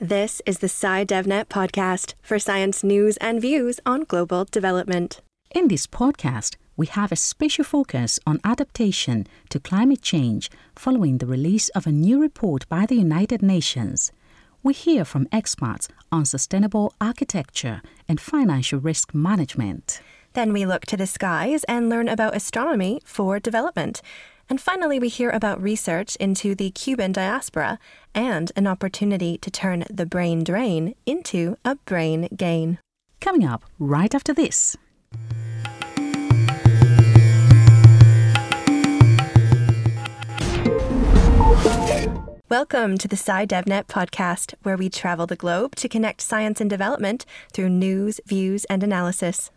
This is the SciDevNet podcast for science news and views on global development. In this podcast, we have a special focus on adaptation to climate change following the release of a new report by the United Nations. We hear from experts on sustainable architecture and financial risk management. Then we look to the skies and learn about astronomy for development. And finally, we hear about research into the Cuban diaspora and an opportunity to turn the brain drain into a brain gain. Coming up right after this. Welcome to the SciDevNet podcast, where we travel the globe to connect science and development through news, views, and analysis.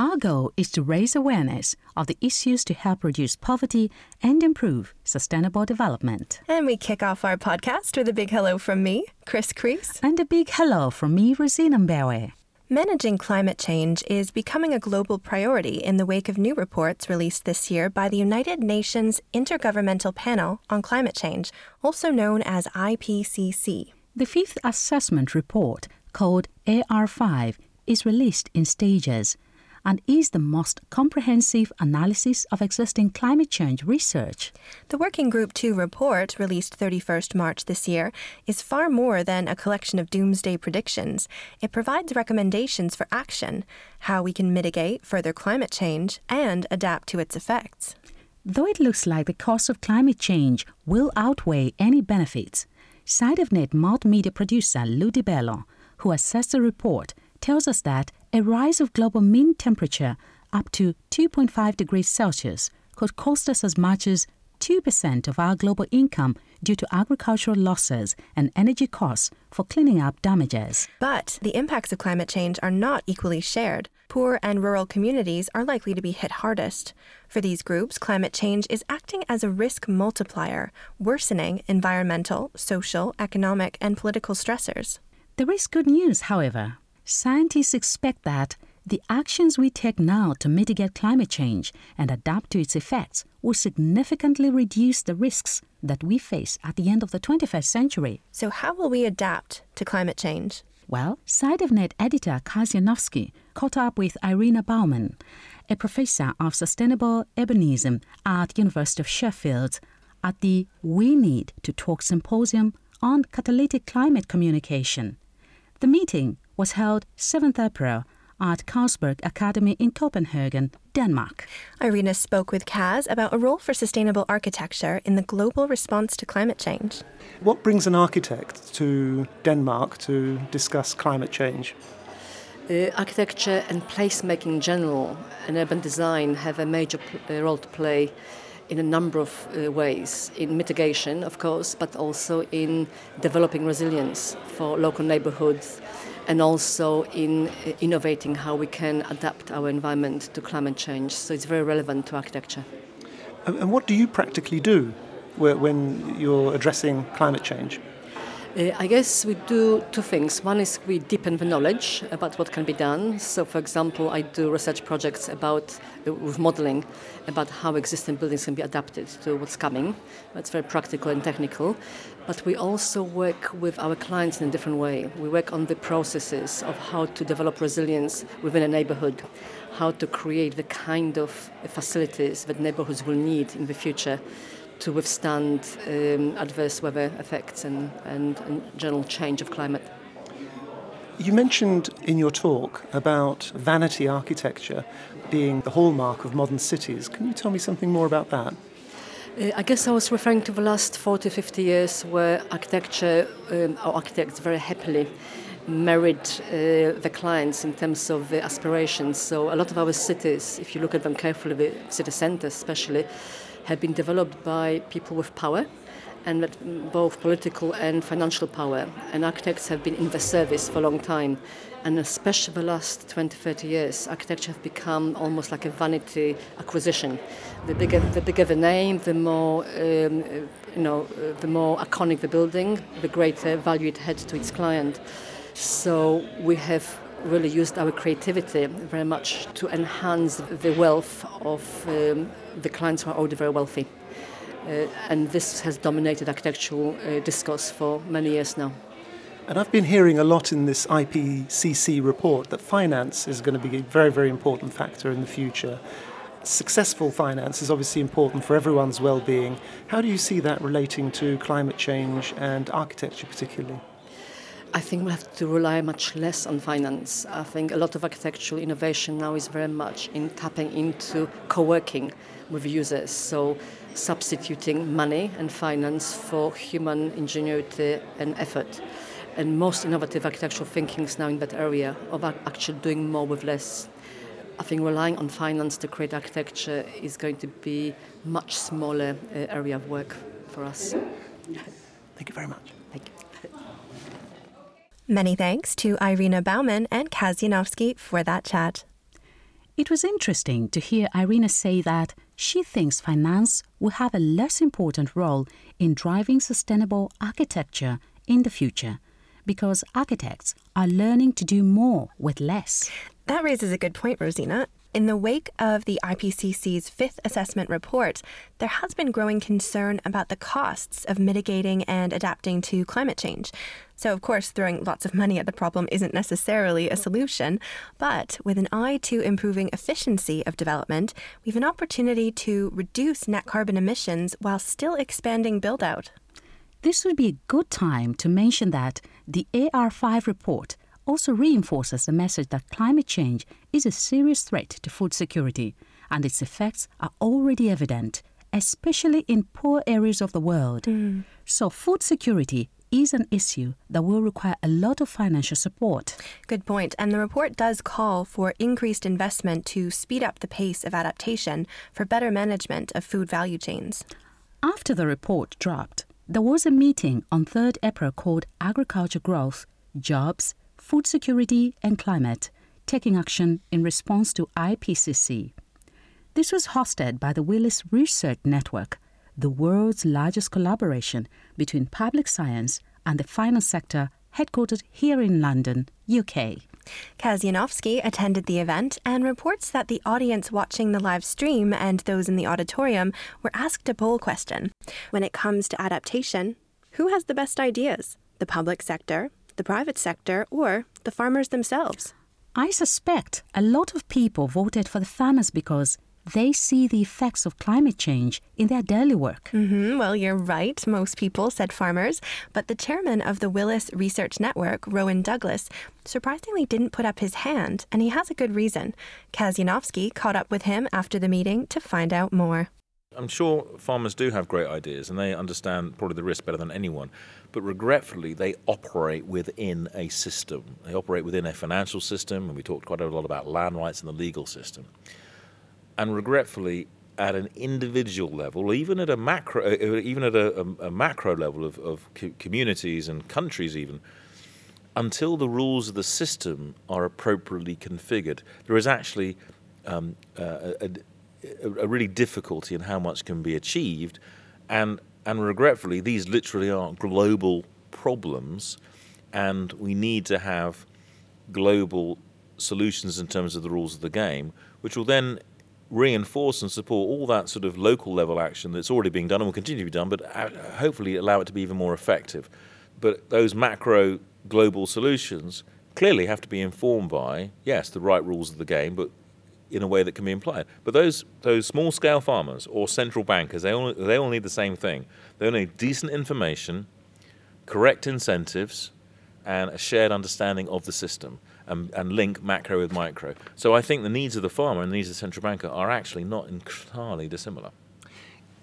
Our goal is to raise awareness of the issues to help reduce poverty and improve sustainable development. And we kick off our podcast with a big hello from me, Chris Crease. And a big hello from me, Rosina Mbewe. Managing climate change is becoming a global priority in the wake of new reports released this year by the United Nations Intergovernmental Panel on Climate Change, also known as IPCC. The fifth assessment report, called AR5, is released in stages and is the most comprehensive analysis of existing climate change research. The Working Group 2 report, released 31st March this year, is far more than a collection of doomsday predictions. It provides recommendations for action, how we can mitigate further climate change, and adapt to its effects. Though it looks like the cost of climate change will outweigh any benefits, SciDevNet multimedia producer Lou DiBello, who assessed the report, tells us that a rise of global mean temperature up to 2.5 degrees Celsius could cost us as much as 2% of our global income due to agricultural losses and energy costs for cleaning up damages. But the impacts of climate change are not equally shared. Poor and rural communities are likely to be hit hardest. For these groups, climate change is acting as a risk multiplier, worsening environmental, social, economic, and political stressors. There is good news, however. Scientists expect that the actions we take now to mitigate climate change and adapt to its effects will significantly reduce the risks that we face at the end of the 21st century. So, how will we adapt to climate change? Well, SciDevNet editor Kaz Janowski caught up with Irena Bauman, a professor of sustainable urbanism at University of Sheffield, at the We Need to Talk symposium on catalytic climate communication. The meeting was held 7th April at Carlsberg Academy in Copenhagen, Denmark. Irena spoke with Kaz about a role for sustainable architecture in the global response to climate change. What brings an architect to Denmark to discuss climate change? Uh, architecture and placemaking in general and urban design have a major p- uh, role to play in a number of uh, ways in mitigation, of course, but also in developing resilience for local neighborhoods and also in uh, innovating how we can adapt our environment to climate change. So it's very relevant to architecture. And what do you practically do when you're addressing climate change? Uh, I guess we do two things. One is we deepen the knowledge about what can be done. So, for example, I do research projects about uh, with modeling about how existing buildings can be adapted to what's coming. That's very practical and technical. But we also work with our clients in a different way. We work on the processes of how to develop resilience within a neighborhood, how to create the kind of facilities that neighborhoods will need in the future to withstand um, adverse weather effects and, and, and general change of climate. You mentioned in your talk about vanity architecture being the hallmark of modern cities. Can you tell me something more about that? Uh, I guess I was referring to the last 40, 50 years where architecture, um, our architects very happily married uh, the clients in terms of the aspirations. So a lot of our cities, if you look at them carefully, the city centers especially, have been developed by people with power and both political and financial power. And architects have been in the service for a long time. And especially the last 20, 30 years, architecture has become almost like a vanity acquisition. The bigger the, bigger the name, the more, um, you know, the more iconic the building, the greater value it had to its client. So we have really used our creativity very much to enhance the wealth of um, the clients who are already very wealthy. Uh, and this has dominated architectural uh, discourse for many years now. And I've been hearing a lot in this IPCC report that finance is going to be a very, very important factor in the future. Successful finance is obviously important for everyone's well being. How do you see that relating to climate change and architecture, particularly? I think we have to rely much less on finance. I think a lot of architectural innovation now is very much in tapping into co working with users. So substituting money and finance for human ingenuity and effort. And most innovative architectural thinking is now in that area of actually doing more with less. I think relying on finance to create architecture is going to be much smaller uh, area of work for us. Thank you very much. Thank you. Many thanks to Irena Bauman and Kaz Janowski for that chat. It was interesting to hear Irena say that she thinks finance will have a less important role in driving sustainable architecture in the future because architects are learning to do more with less. That raises a good point, Rosina. In the wake of the IPCC's fifth assessment report, there has been growing concern about the costs of mitigating and adapting to climate change. So, of course, throwing lots of money at the problem isn't necessarily a solution, but with an eye to improving efficiency of development, we have an opportunity to reduce net carbon emissions while still expanding build out. This would be a good time to mention that the AR5 report also reinforces the message that climate change is a serious threat to food security, and its effects are already evident, especially in poor areas of the world. Mm. So, food security is an issue that will require a lot of financial support. Good point. And the report does call for increased investment to speed up the pace of adaptation for better management of food value chains. After the report dropped, there was a meeting on 3rd April called Agriculture Growth, Jobs, Food Security and Climate, taking action in response to IPCC. This was hosted by the Willis Research Network, the world's largest collaboration between public science and the finance sector, headquartered here in London, UK. Kaz Janowski attended the event and reports that the audience watching the live stream and those in the auditorium were asked a poll question. When it comes to adaptation, who has the best ideas? The public sector, the private sector, or the farmers themselves? I suspect a lot of people voted for the farmers because they see the effects of climate change in their daily work. Mm-hmm. Well, you're right. Most people said farmers. But the chairman of the Willis Research Network, Rowan Douglas, surprisingly didn't put up his hand, and he has a good reason. Kaz Janowski caught up with him after the meeting to find out more. I'm sure farmers do have great ideas and they understand probably the risk better than anyone. But regretfully, they operate within a system. They operate within a financial system, and we talked quite a lot about land rights and the legal system and regretfully, at an individual level, even at a macro, uh, uh, even at a, a, a macro level of, of communities and countries, even until the rules of the system are appropriately configured, there is actually um, uh, a, a, really difficulty in how much can be achieved, and and regretfully, these literally are global problems, and we need to have global solutions in terms of the rules of the game, which will then reinforce and support all that sort of local level action that's already being done and will continue to be done, but uh, hopefully allow it to be even more effective. But those macro global solutions clearly have to be informed by, yes, the right rules of the game, but in a way that can be implied. But those those small scale farmers or central bankers, they all they all need the same thing. They all need decent information, correct incentives, and a shared understanding of the system and, and link macro with micro. So I think the needs of the farmer and the needs of the central banker are actually not entirely dissimilar.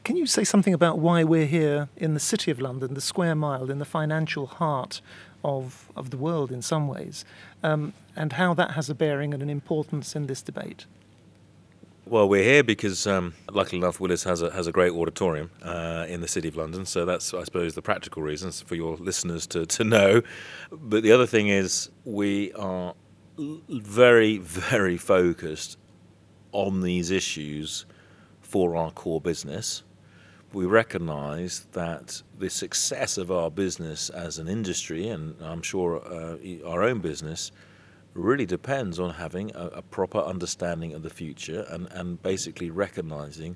Can you say something about why we're here in the city of London, the square mile, in the financial heart of, of the world in some ways, um, and how that has a bearing and an importance in this debate? Well, we're here because, um, luckily enough, Willis has a has a great auditorium uh, in the city of London. So that's, I suppose, the practical reasons for your listeners to, to know. But the other thing is, we are very, very focused on these issues for our core business. We recognise that the success of our business as an industry, and I'm sure uh, our own business, really depends on having a, a, proper understanding of the future and, and basically recognizing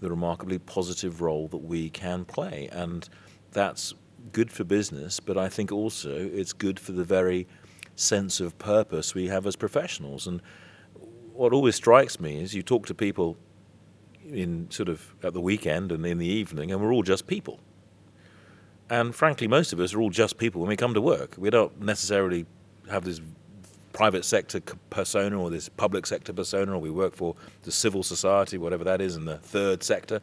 the remarkably positive role that we can play. And that's good for business, but I think also it's good for the very sense of purpose we have as professionals. And what always strikes me is you talk to people in sort of at the weekend and in the evening, and we're all just people. And frankly, most of us are all just people when we come to work. We don't necessarily have this private sector persona or this public sector persona, or we work for the civil society, whatever that is, in the third sector.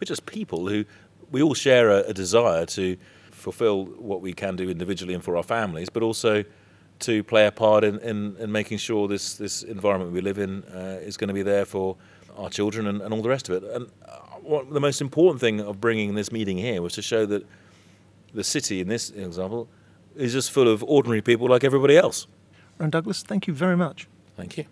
We're just people who we all share a, a desire to fulfill what we can do individually and for our families, but also to play a part in, in, in making sure this, this environment we live in uh, is going to be there for our children and, and all the rest of it. And uh, what, the most important thing of bringing this meeting here was to show that the city, in this example, is just full of ordinary people like everybody else. Rowan Douglas, thank you very much. Thank you.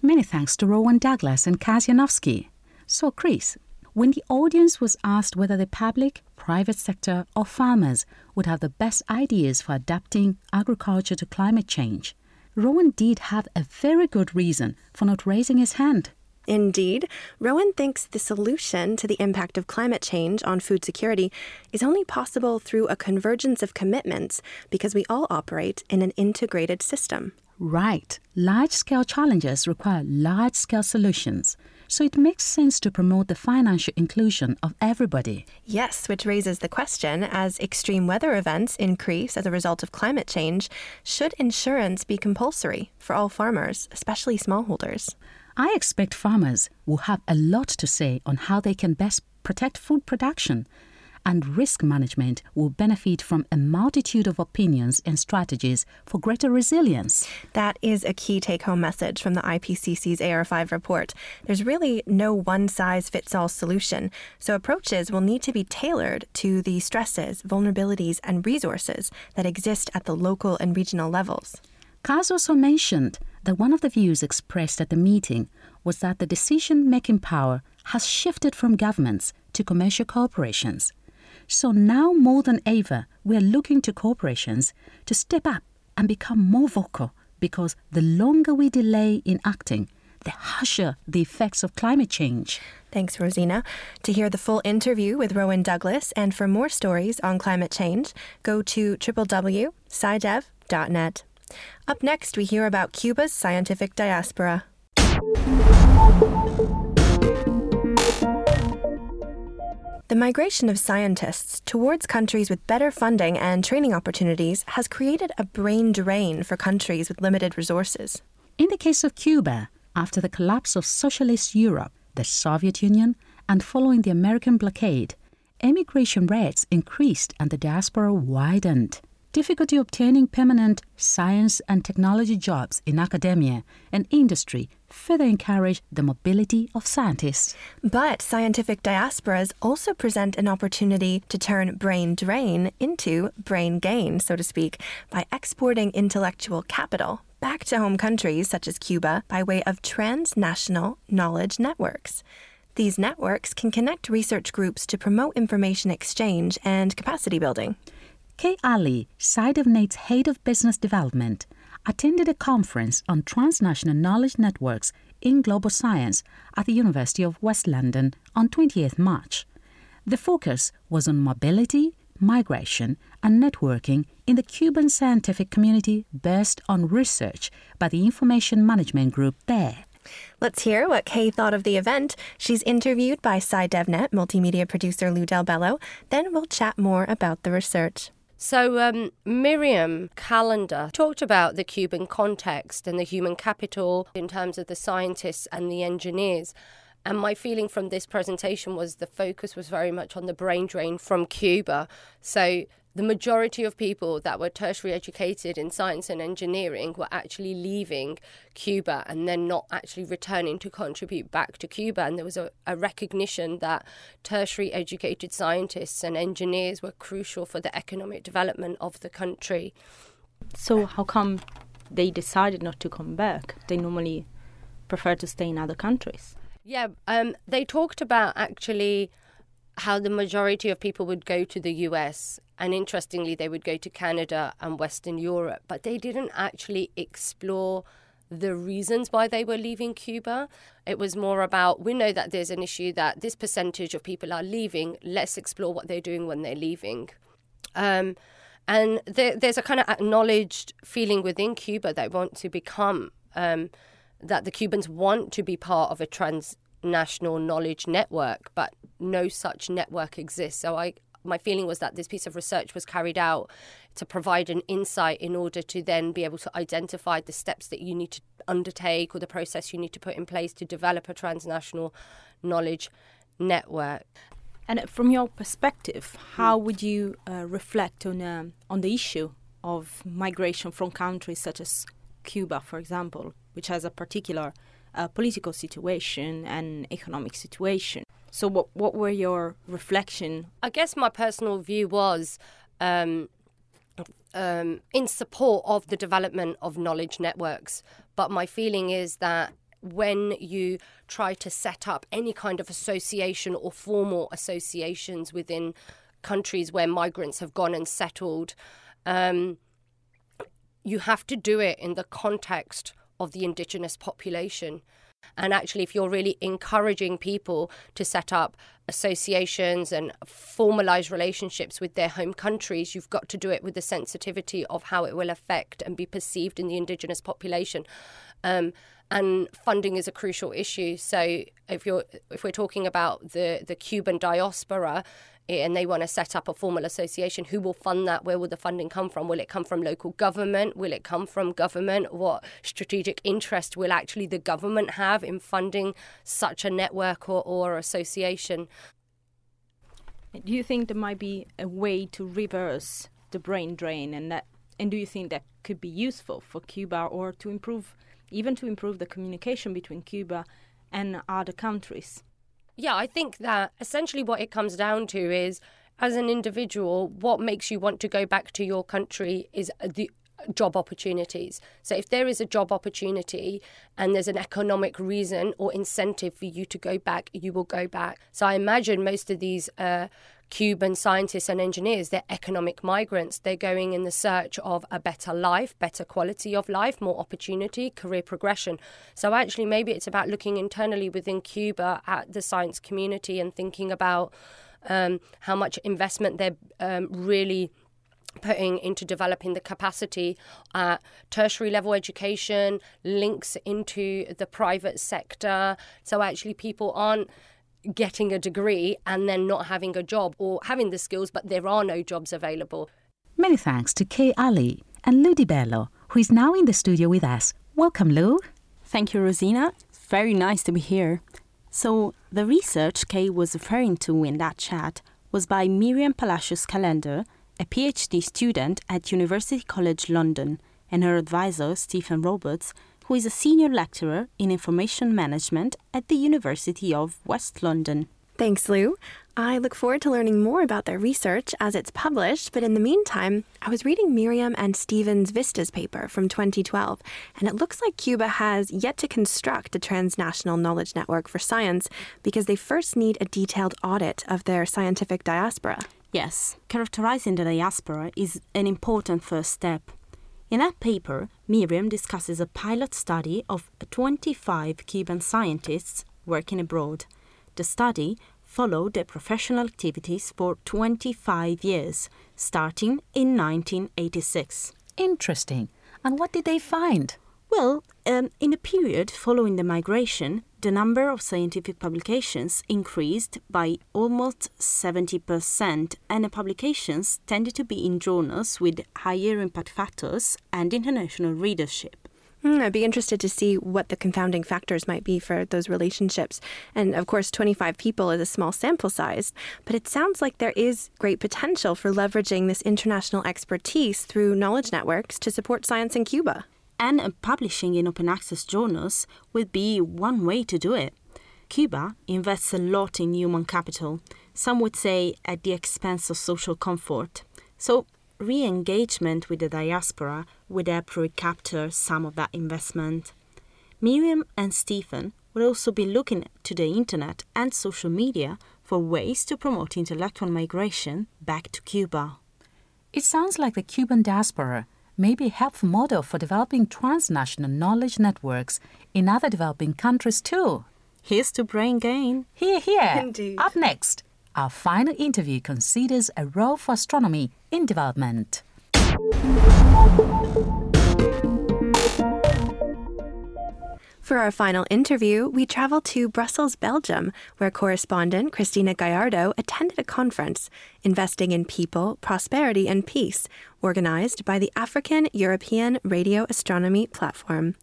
Many thanks to Rowan Douglas and Kaz Janowski. So, Chris, when the audience was asked whether the public, private sector, or farmers would have the best ideas for adapting agriculture to climate change, Rowan did have a very good reason for not raising his hand. Indeed, Rowan thinks the solution to the impact of climate change on food security is only possible through a convergence of commitments because we all operate in an integrated system. Right. Large scale challenges require large scale solutions so it makes sense to promote the financial inclusion of everybody. Yes, which raises the question as extreme weather events increase as a result of climate change, should insurance be compulsory for all farmers, especially smallholders? I expect farmers will have a lot to say on how they can best protect food production and risk management will benefit from a multitude of opinions and strategies for greater resilience. That is a key take home message from the IPCC's AR5 report. There's really no one size fits all solution, so approaches will need to be tailored to the stresses, vulnerabilities, and resources that exist at the local and regional levels. Kaz also mentioned that one of the views expressed at the meeting was that the decision making power has shifted from governments to commercial corporations. So now more than ever, we are looking to corporations to step up and become more vocal because the longer we delay in acting, the harsher the effects of climate change. Thanks, Rosina. To hear the full interview with Rowan Douglas and for more stories on climate change, go to www.scidev.net. Up next, we hear about Cuba's scientific diaspora. The migration of scientists towards countries with better funding and training opportunities has created a brain drain for countries with limited resources. In the case of Cuba, after the collapse of socialist Europe, the Soviet Union, and following the American blockade, emigration rates increased and the diaspora widened difficulty obtaining permanent science and technology jobs in academia and industry further encourage the mobility of scientists. But scientific diasporas also present an opportunity to turn brain drain into brain gain, so to speak, by exporting intellectual capital back to home countries such as Cuba by way of transnational knowledge networks. These networks can connect research groups to promote information exchange and capacity building. Kay Ali, SciDevNet's head of business development, attended a conference on transnational knowledge networks in global science at the University of West London on 28th March. The focus was on mobility, migration, and networking in the Cuban scientific community based on research by the Information Management Group there. Let's hear what Kay thought of the event. She's interviewed by SciDevNet multimedia producer Lou Del Bello. Then we'll chat more about the research. So, um, Miriam Callender talked about the Cuban context and the human capital in terms of the scientists and the engineers. And my feeling from this presentation was the focus was very much on the brain drain from Cuba. So, the majority of people that were tertiary educated in science and engineering were actually leaving Cuba and then not actually returning to contribute back to Cuba. And there was a, a recognition that tertiary educated scientists and engineers were crucial for the economic development of the country. So, how come they decided not to come back? They normally prefer to stay in other countries. Yeah, um, they talked about actually how the majority of people would go to the US and interestingly, they would go to Canada and Western Europe, but they didn't actually explore the reasons why they were leaving Cuba. It was more about we know that there's an issue that this percentage of people are leaving. Let's explore what they're doing when they're leaving. Um, and there, there's a kind of acknowledged feeling within Cuba they want to become, um, that the Cubans want to be part of a transnational knowledge network, but no such network exists. So I, my feeling was that this piece of research was carried out to provide an insight in order to then be able to identify the steps that you need to undertake or the process you need to put in place to develop a transnational knowledge network. And from your perspective, how would you uh, reflect on um, on the issue of migration from countries such as Cuba, for example, which has a particular uh, political situation and economic situation? So, what what were your reflection? I guess my personal view was. Um, um, in support of the development of knowledge networks. But my feeling is that when you try to set up any kind of association or formal associations within countries where migrants have gone and settled, um, you have to do it in the context of the indigenous population. And actually, if you're really encouraging people to set up associations and formalize relationships with their home countries, you've got to do it with the sensitivity of how it will affect and be perceived in the indigenous population. Um, and funding is a crucial issue. So if you're if we're talking about the the Cuban diaspora eh, and they want to set up a formal association, who will fund that? Where will the funding come from? Will it come from local government? Will it come from government? What strategic interest will actually the government have in funding such a network or, or association? Do you think there might be a way to reverse the brain drain, and that, and do you think that could be useful for Cuba or to improve even to improve the communication between Cuba and other countries. Yeah, I think that essentially what it comes down to is as an individual, what makes you want to go back to your country is the job opportunities. So if there is a job opportunity and there's an economic reason or incentive for you to go back, you will go back. So I imagine most of these uh, Cuban scientists and engineers, they're economic migrants. They're going in the search of a better life, better quality of life, more opportunity, career progression. So, actually, maybe it's about looking internally within Cuba at the science community and thinking about um, how much investment they're um, really putting into developing the capacity at tertiary level education, links into the private sector. So, actually, people aren't getting a degree and then not having a job or having the skills, but there are no jobs available. Many thanks to Kay Ali and Lou Di Bello, who is now in the studio with us. Welcome, Lou. Thank you, Rosina. It's very nice to be here. So, the research Kay was referring to in that chat was by Miriam Palacios Callender, a PhD student at University College London, and her advisor, Stephen Roberts, who is a senior lecturer in information management at the University of West London. Thanks, Lou. I look forward to learning more about their research as it's published, but in the meantime, I was reading Miriam and Stephen's Vistas paper from 2012, and it looks like Cuba has yet to construct a transnational knowledge network for science because they first need a detailed audit of their scientific diaspora. Yes, characterizing the diaspora is an important first step. In that paper, Miriam discusses a pilot study of 25 Cuban scientists working abroad. The study followed their professional activities for 25 years, starting in 1986. Interesting. And what did they find? Well, um, in the period following the migration, the number of scientific publications increased by almost 70%, and the publications tended to be in journals with higher impact factors and international readership. Mm, I'd be interested to see what the confounding factors might be for those relationships. And of course, 25 people is a small sample size, but it sounds like there is great potential for leveraging this international expertise through knowledge networks to support science in Cuba and publishing in open access journals would be one way to do it. Cuba invests a lot in human capital, some would say at the expense of social comfort. So, re engagement with the diaspora would help recapture some of that investment. Miriam and Stephen will also be looking to the internet and social media for ways to promote intellectual migration back to Cuba. It sounds like the Cuban diaspora may be a helpful model for developing transnational knowledge networks in other developing countries too. Here's to brain gain. Here, here. Indeed. Up next, our final interview considers a role for astronomy in development. For our final interview, we travel to Brussels, Belgium, where correspondent Christina Gallardo attended a conference, Investing in People, Prosperity and Peace, organized by the African European Radio Astronomy Platform.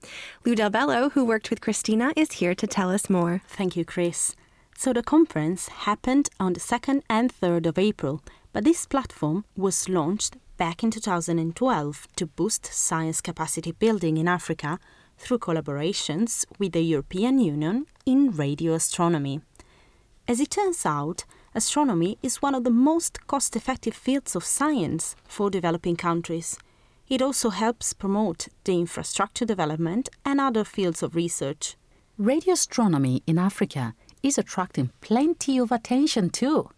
Lou Del Bello, who worked with Christina, is here to tell us more. Thank you, Chris. So the conference happened on the 2nd and 3rd of April, but this platform was launched back in 2012 to boost science capacity building in Africa through collaborations with the European Union in radio astronomy. As it turns out, astronomy is one of the most cost effective fields of science for developing countries. It also helps promote the infrastructure development and other fields of research. Radio astronomy in Africa is attracting plenty of attention too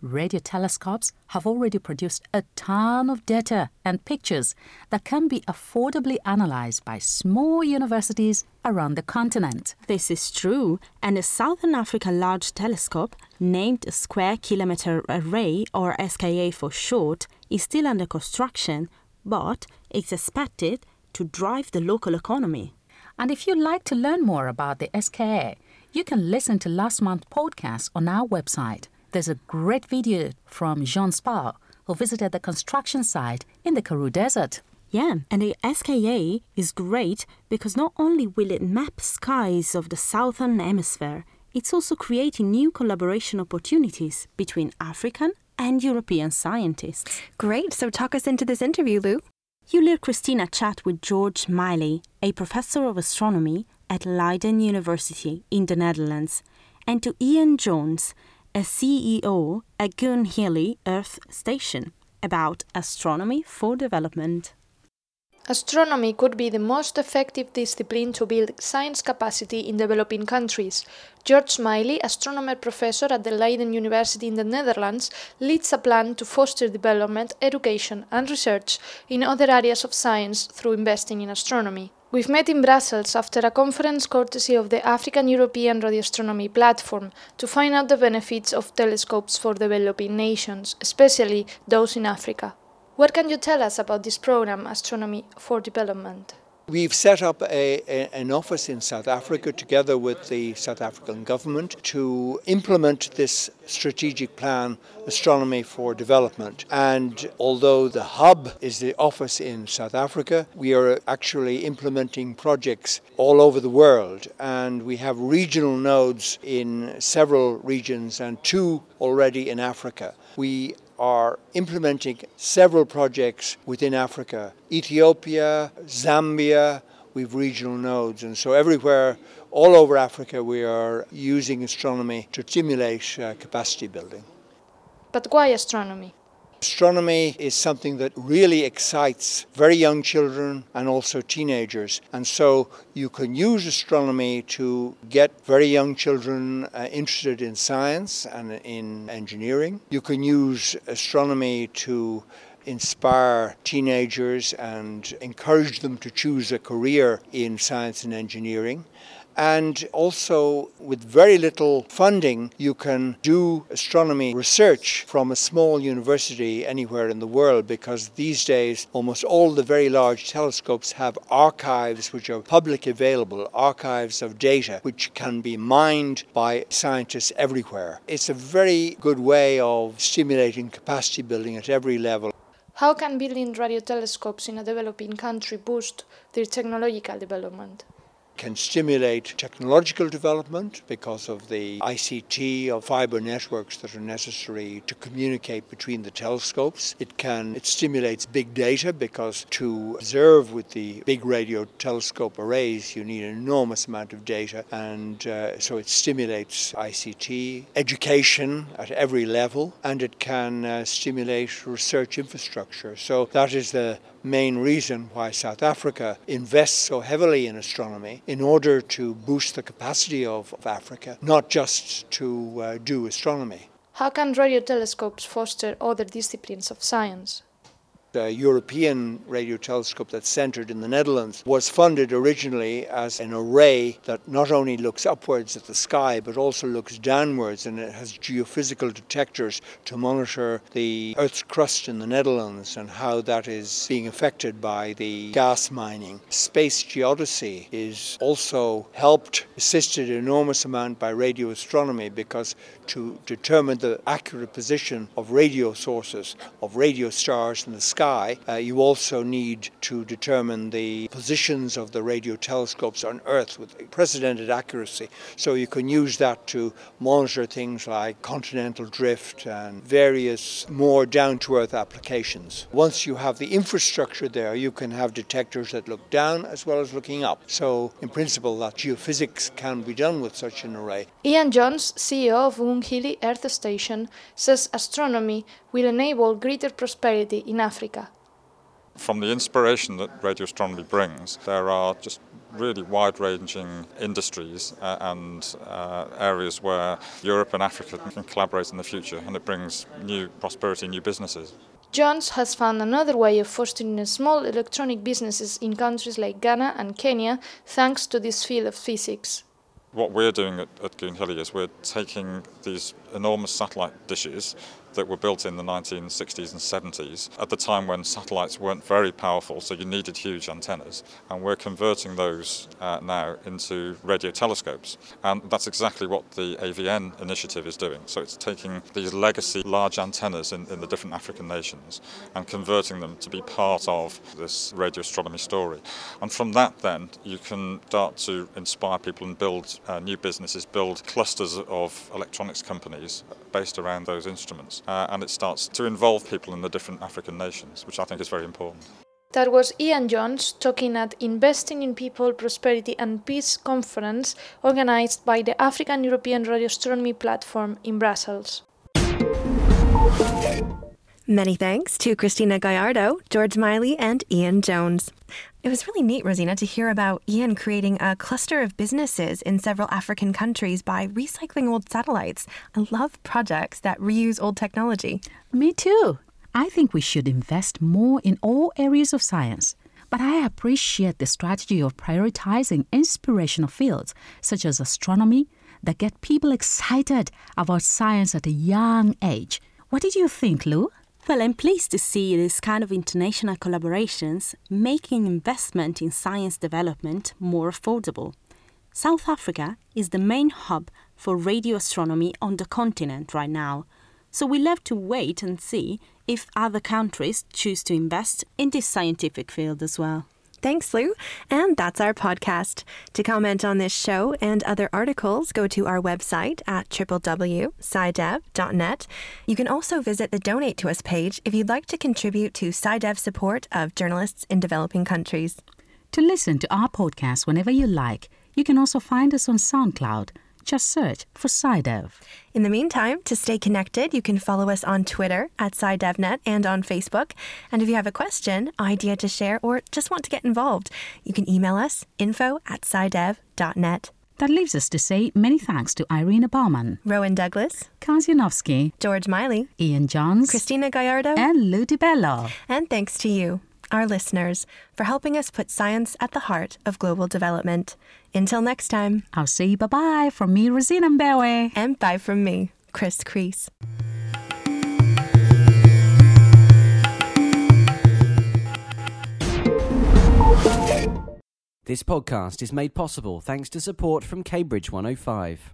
radio telescopes have already produced a ton of data and pictures that can be affordably analyzed by small universities around the continent. This is true, and the Southern Africa Large Telescope, named Square Kilometre Array or SKA for short, is still under construction, but it's expected to drive the local economy. And if you'd like to learn more about the SKA, you can listen to last month's podcast on our website there's a great video from Jean Spar, who visited the construction site in the Karoo Desert. Yeah, and the SKA is great because not only will it map skies of the southern hemisphere, it's also creating new collaboration opportunities between African and European scientists. Great, so talk us into this interview, Lou. You'll hear Christina chat with George Miley, a professor of astronomy at Leiden University in the Netherlands, and to Ian Jones, a CEO at Goonhilly Earth Station about astronomy for development. Astronomy could be the most effective discipline to build science capacity in developing countries. George Miley, astronomer professor at the Leiden University in the Netherlands, leads a plan to foster development, education, and research in other areas of science through investing in astronomy. We've met in Brussels after a conference courtesy of the African European Radioastronomy Platform to find out the benefits of telescopes for developing nations, especially those in Africa. What can you tell us about this program, Astronomy for Development? We've set up a, a, an office in South Africa together with the South African government to implement this strategic plan, Astronomy for Development. And although the hub is the office in South Africa, we are actually implementing projects all over the world. And we have regional nodes in several regions and two already in Africa. We are implementing several projects within Africa Ethiopia, Zambia, we've regional nodes. And so everywhere, all over Africa, we are using astronomy to stimulate uh, capacity building. But why astronomy? Astronomy is something that really excites very young children and also teenagers. And so you can use astronomy to get very young children uh, interested in science and in engineering. You can use astronomy to inspire teenagers and encourage them to choose a career in science and engineering. And also, with very little funding, you can do astronomy research from a small university anywhere in the world because these days almost all the very large telescopes have archives which are public available, archives of data which can be mined by scientists everywhere. It's a very good way of stimulating capacity building at every level. How can building radio telescopes in a developing country boost their technological development? Can stimulate technological development because of the ICT of fiber networks that are necessary to communicate between the telescopes. It can it stimulates big data because to observe with the big radio telescope arrays you need an enormous amount of data and uh, so it stimulates ICT education at every level and it can uh, stimulate research infrastructure. So that is the main reason why South Africa invests so heavily in astronomy in order to boost the capacity of, of Africa, not just to uh, do astronomy. How can radio telescopes foster other disciplines of science? The European radio telescope that's centered in the Netherlands was funded originally as an array that not only looks upwards at the sky but also looks downwards and it has geophysical detectors to monitor the Earth's crust in the Netherlands and how that is being affected by the gas mining. Space geodesy is also helped, assisted enormous amount by radio astronomy because to determine the accurate position of radio sources, of radio stars in the sky, uh, you also need to determine the positions of the radio telescopes on Earth with unprecedented accuracy. So you can use that to monitor things like continental drift and various more down to earth applications. Once you have the infrastructure there, you can have detectors that look down as well as looking up. So, in principle, that geophysics can be done with such an array. Ian Jones, CEO of Goonhilly Earth Station, says astronomy will enable greater prosperity in Africa. From the inspiration that radio astronomy brings, there are just really wide ranging industries uh, and uh, areas where Europe and Africa can collaborate in the future, and it brings new prosperity, new businesses. Jones has found another way of fostering small electronic businesses in countries like Ghana and Kenya thanks to this field of physics. What we're doing at, at Goonhilly is we're taking these enormous satellite dishes that were built in the 1960s and 70s at the time when satellites weren't very powerful, so you needed huge antennas. And we're converting those uh, now into radio telescopes. And that's exactly what the AVN initiative is doing. So it's taking these legacy large antennas in, in the different African nations and converting them to be part of this radio astronomy story. And from that, then, you can start to inspire people and build uh, new businesses, build clusters of electronics companies based around those instruments uh, and it starts to involve people in the different African nations, which I think is very important. That was Ian Jones talking at Investing in People, Prosperity and Peace conference organized by the African European Radio Astronomy Platform in Brussels. Many thanks to Christina Gallardo, George Miley, and Ian Jones. It was really neat, Rosina, to hear about Ian creating a cluster of businesses in several African countries by recycling old satellites. I love projects that reuse old technology. Me too. I think we should invest more in all areas of science. But I appreciate the strategy of prioritizing inspirational fields such as astronomy that get people excited about science at a young age. What did you think, Lou? Well, I'm pleased to see this kind of international collaborations making investment in science development more affordable. South Africa is the main hub for radio astronomy on the continent right now, so we'll have to wait and see if other countries choose to invest in this scientific field as well. Thanks, Lou. And that's our podcast. To comment on this show and other articles, go to our website at www.scidev.net. You can also visit the Donate to Us page if you'd like to contribute to SciDev support of journalists in developing countries. To listen to our podcast whenever you like, you can also find us on SoundCloud. Just search for SciDev. In the meantime, to stay connected, you can follow us on Twitter at SciDevNet and on Facebook. And if you have a question, idea to share, or just want to get involved, you can email us info at scidev.net. That leaves us to say many thanks to Irena Bauman, Rowan Douglas, Kaz Janowski, George Miley, Ian Jones, Christina Gallardo, and Lou DiBello. And thanks to you, our listeners, for helping us put science at the heart of global development. Until next time, I'll say bye bye from me, Rosina Mbewe. And bye from me, Chris Crease. This podcast is made possible thanks to support from Cambridge 105.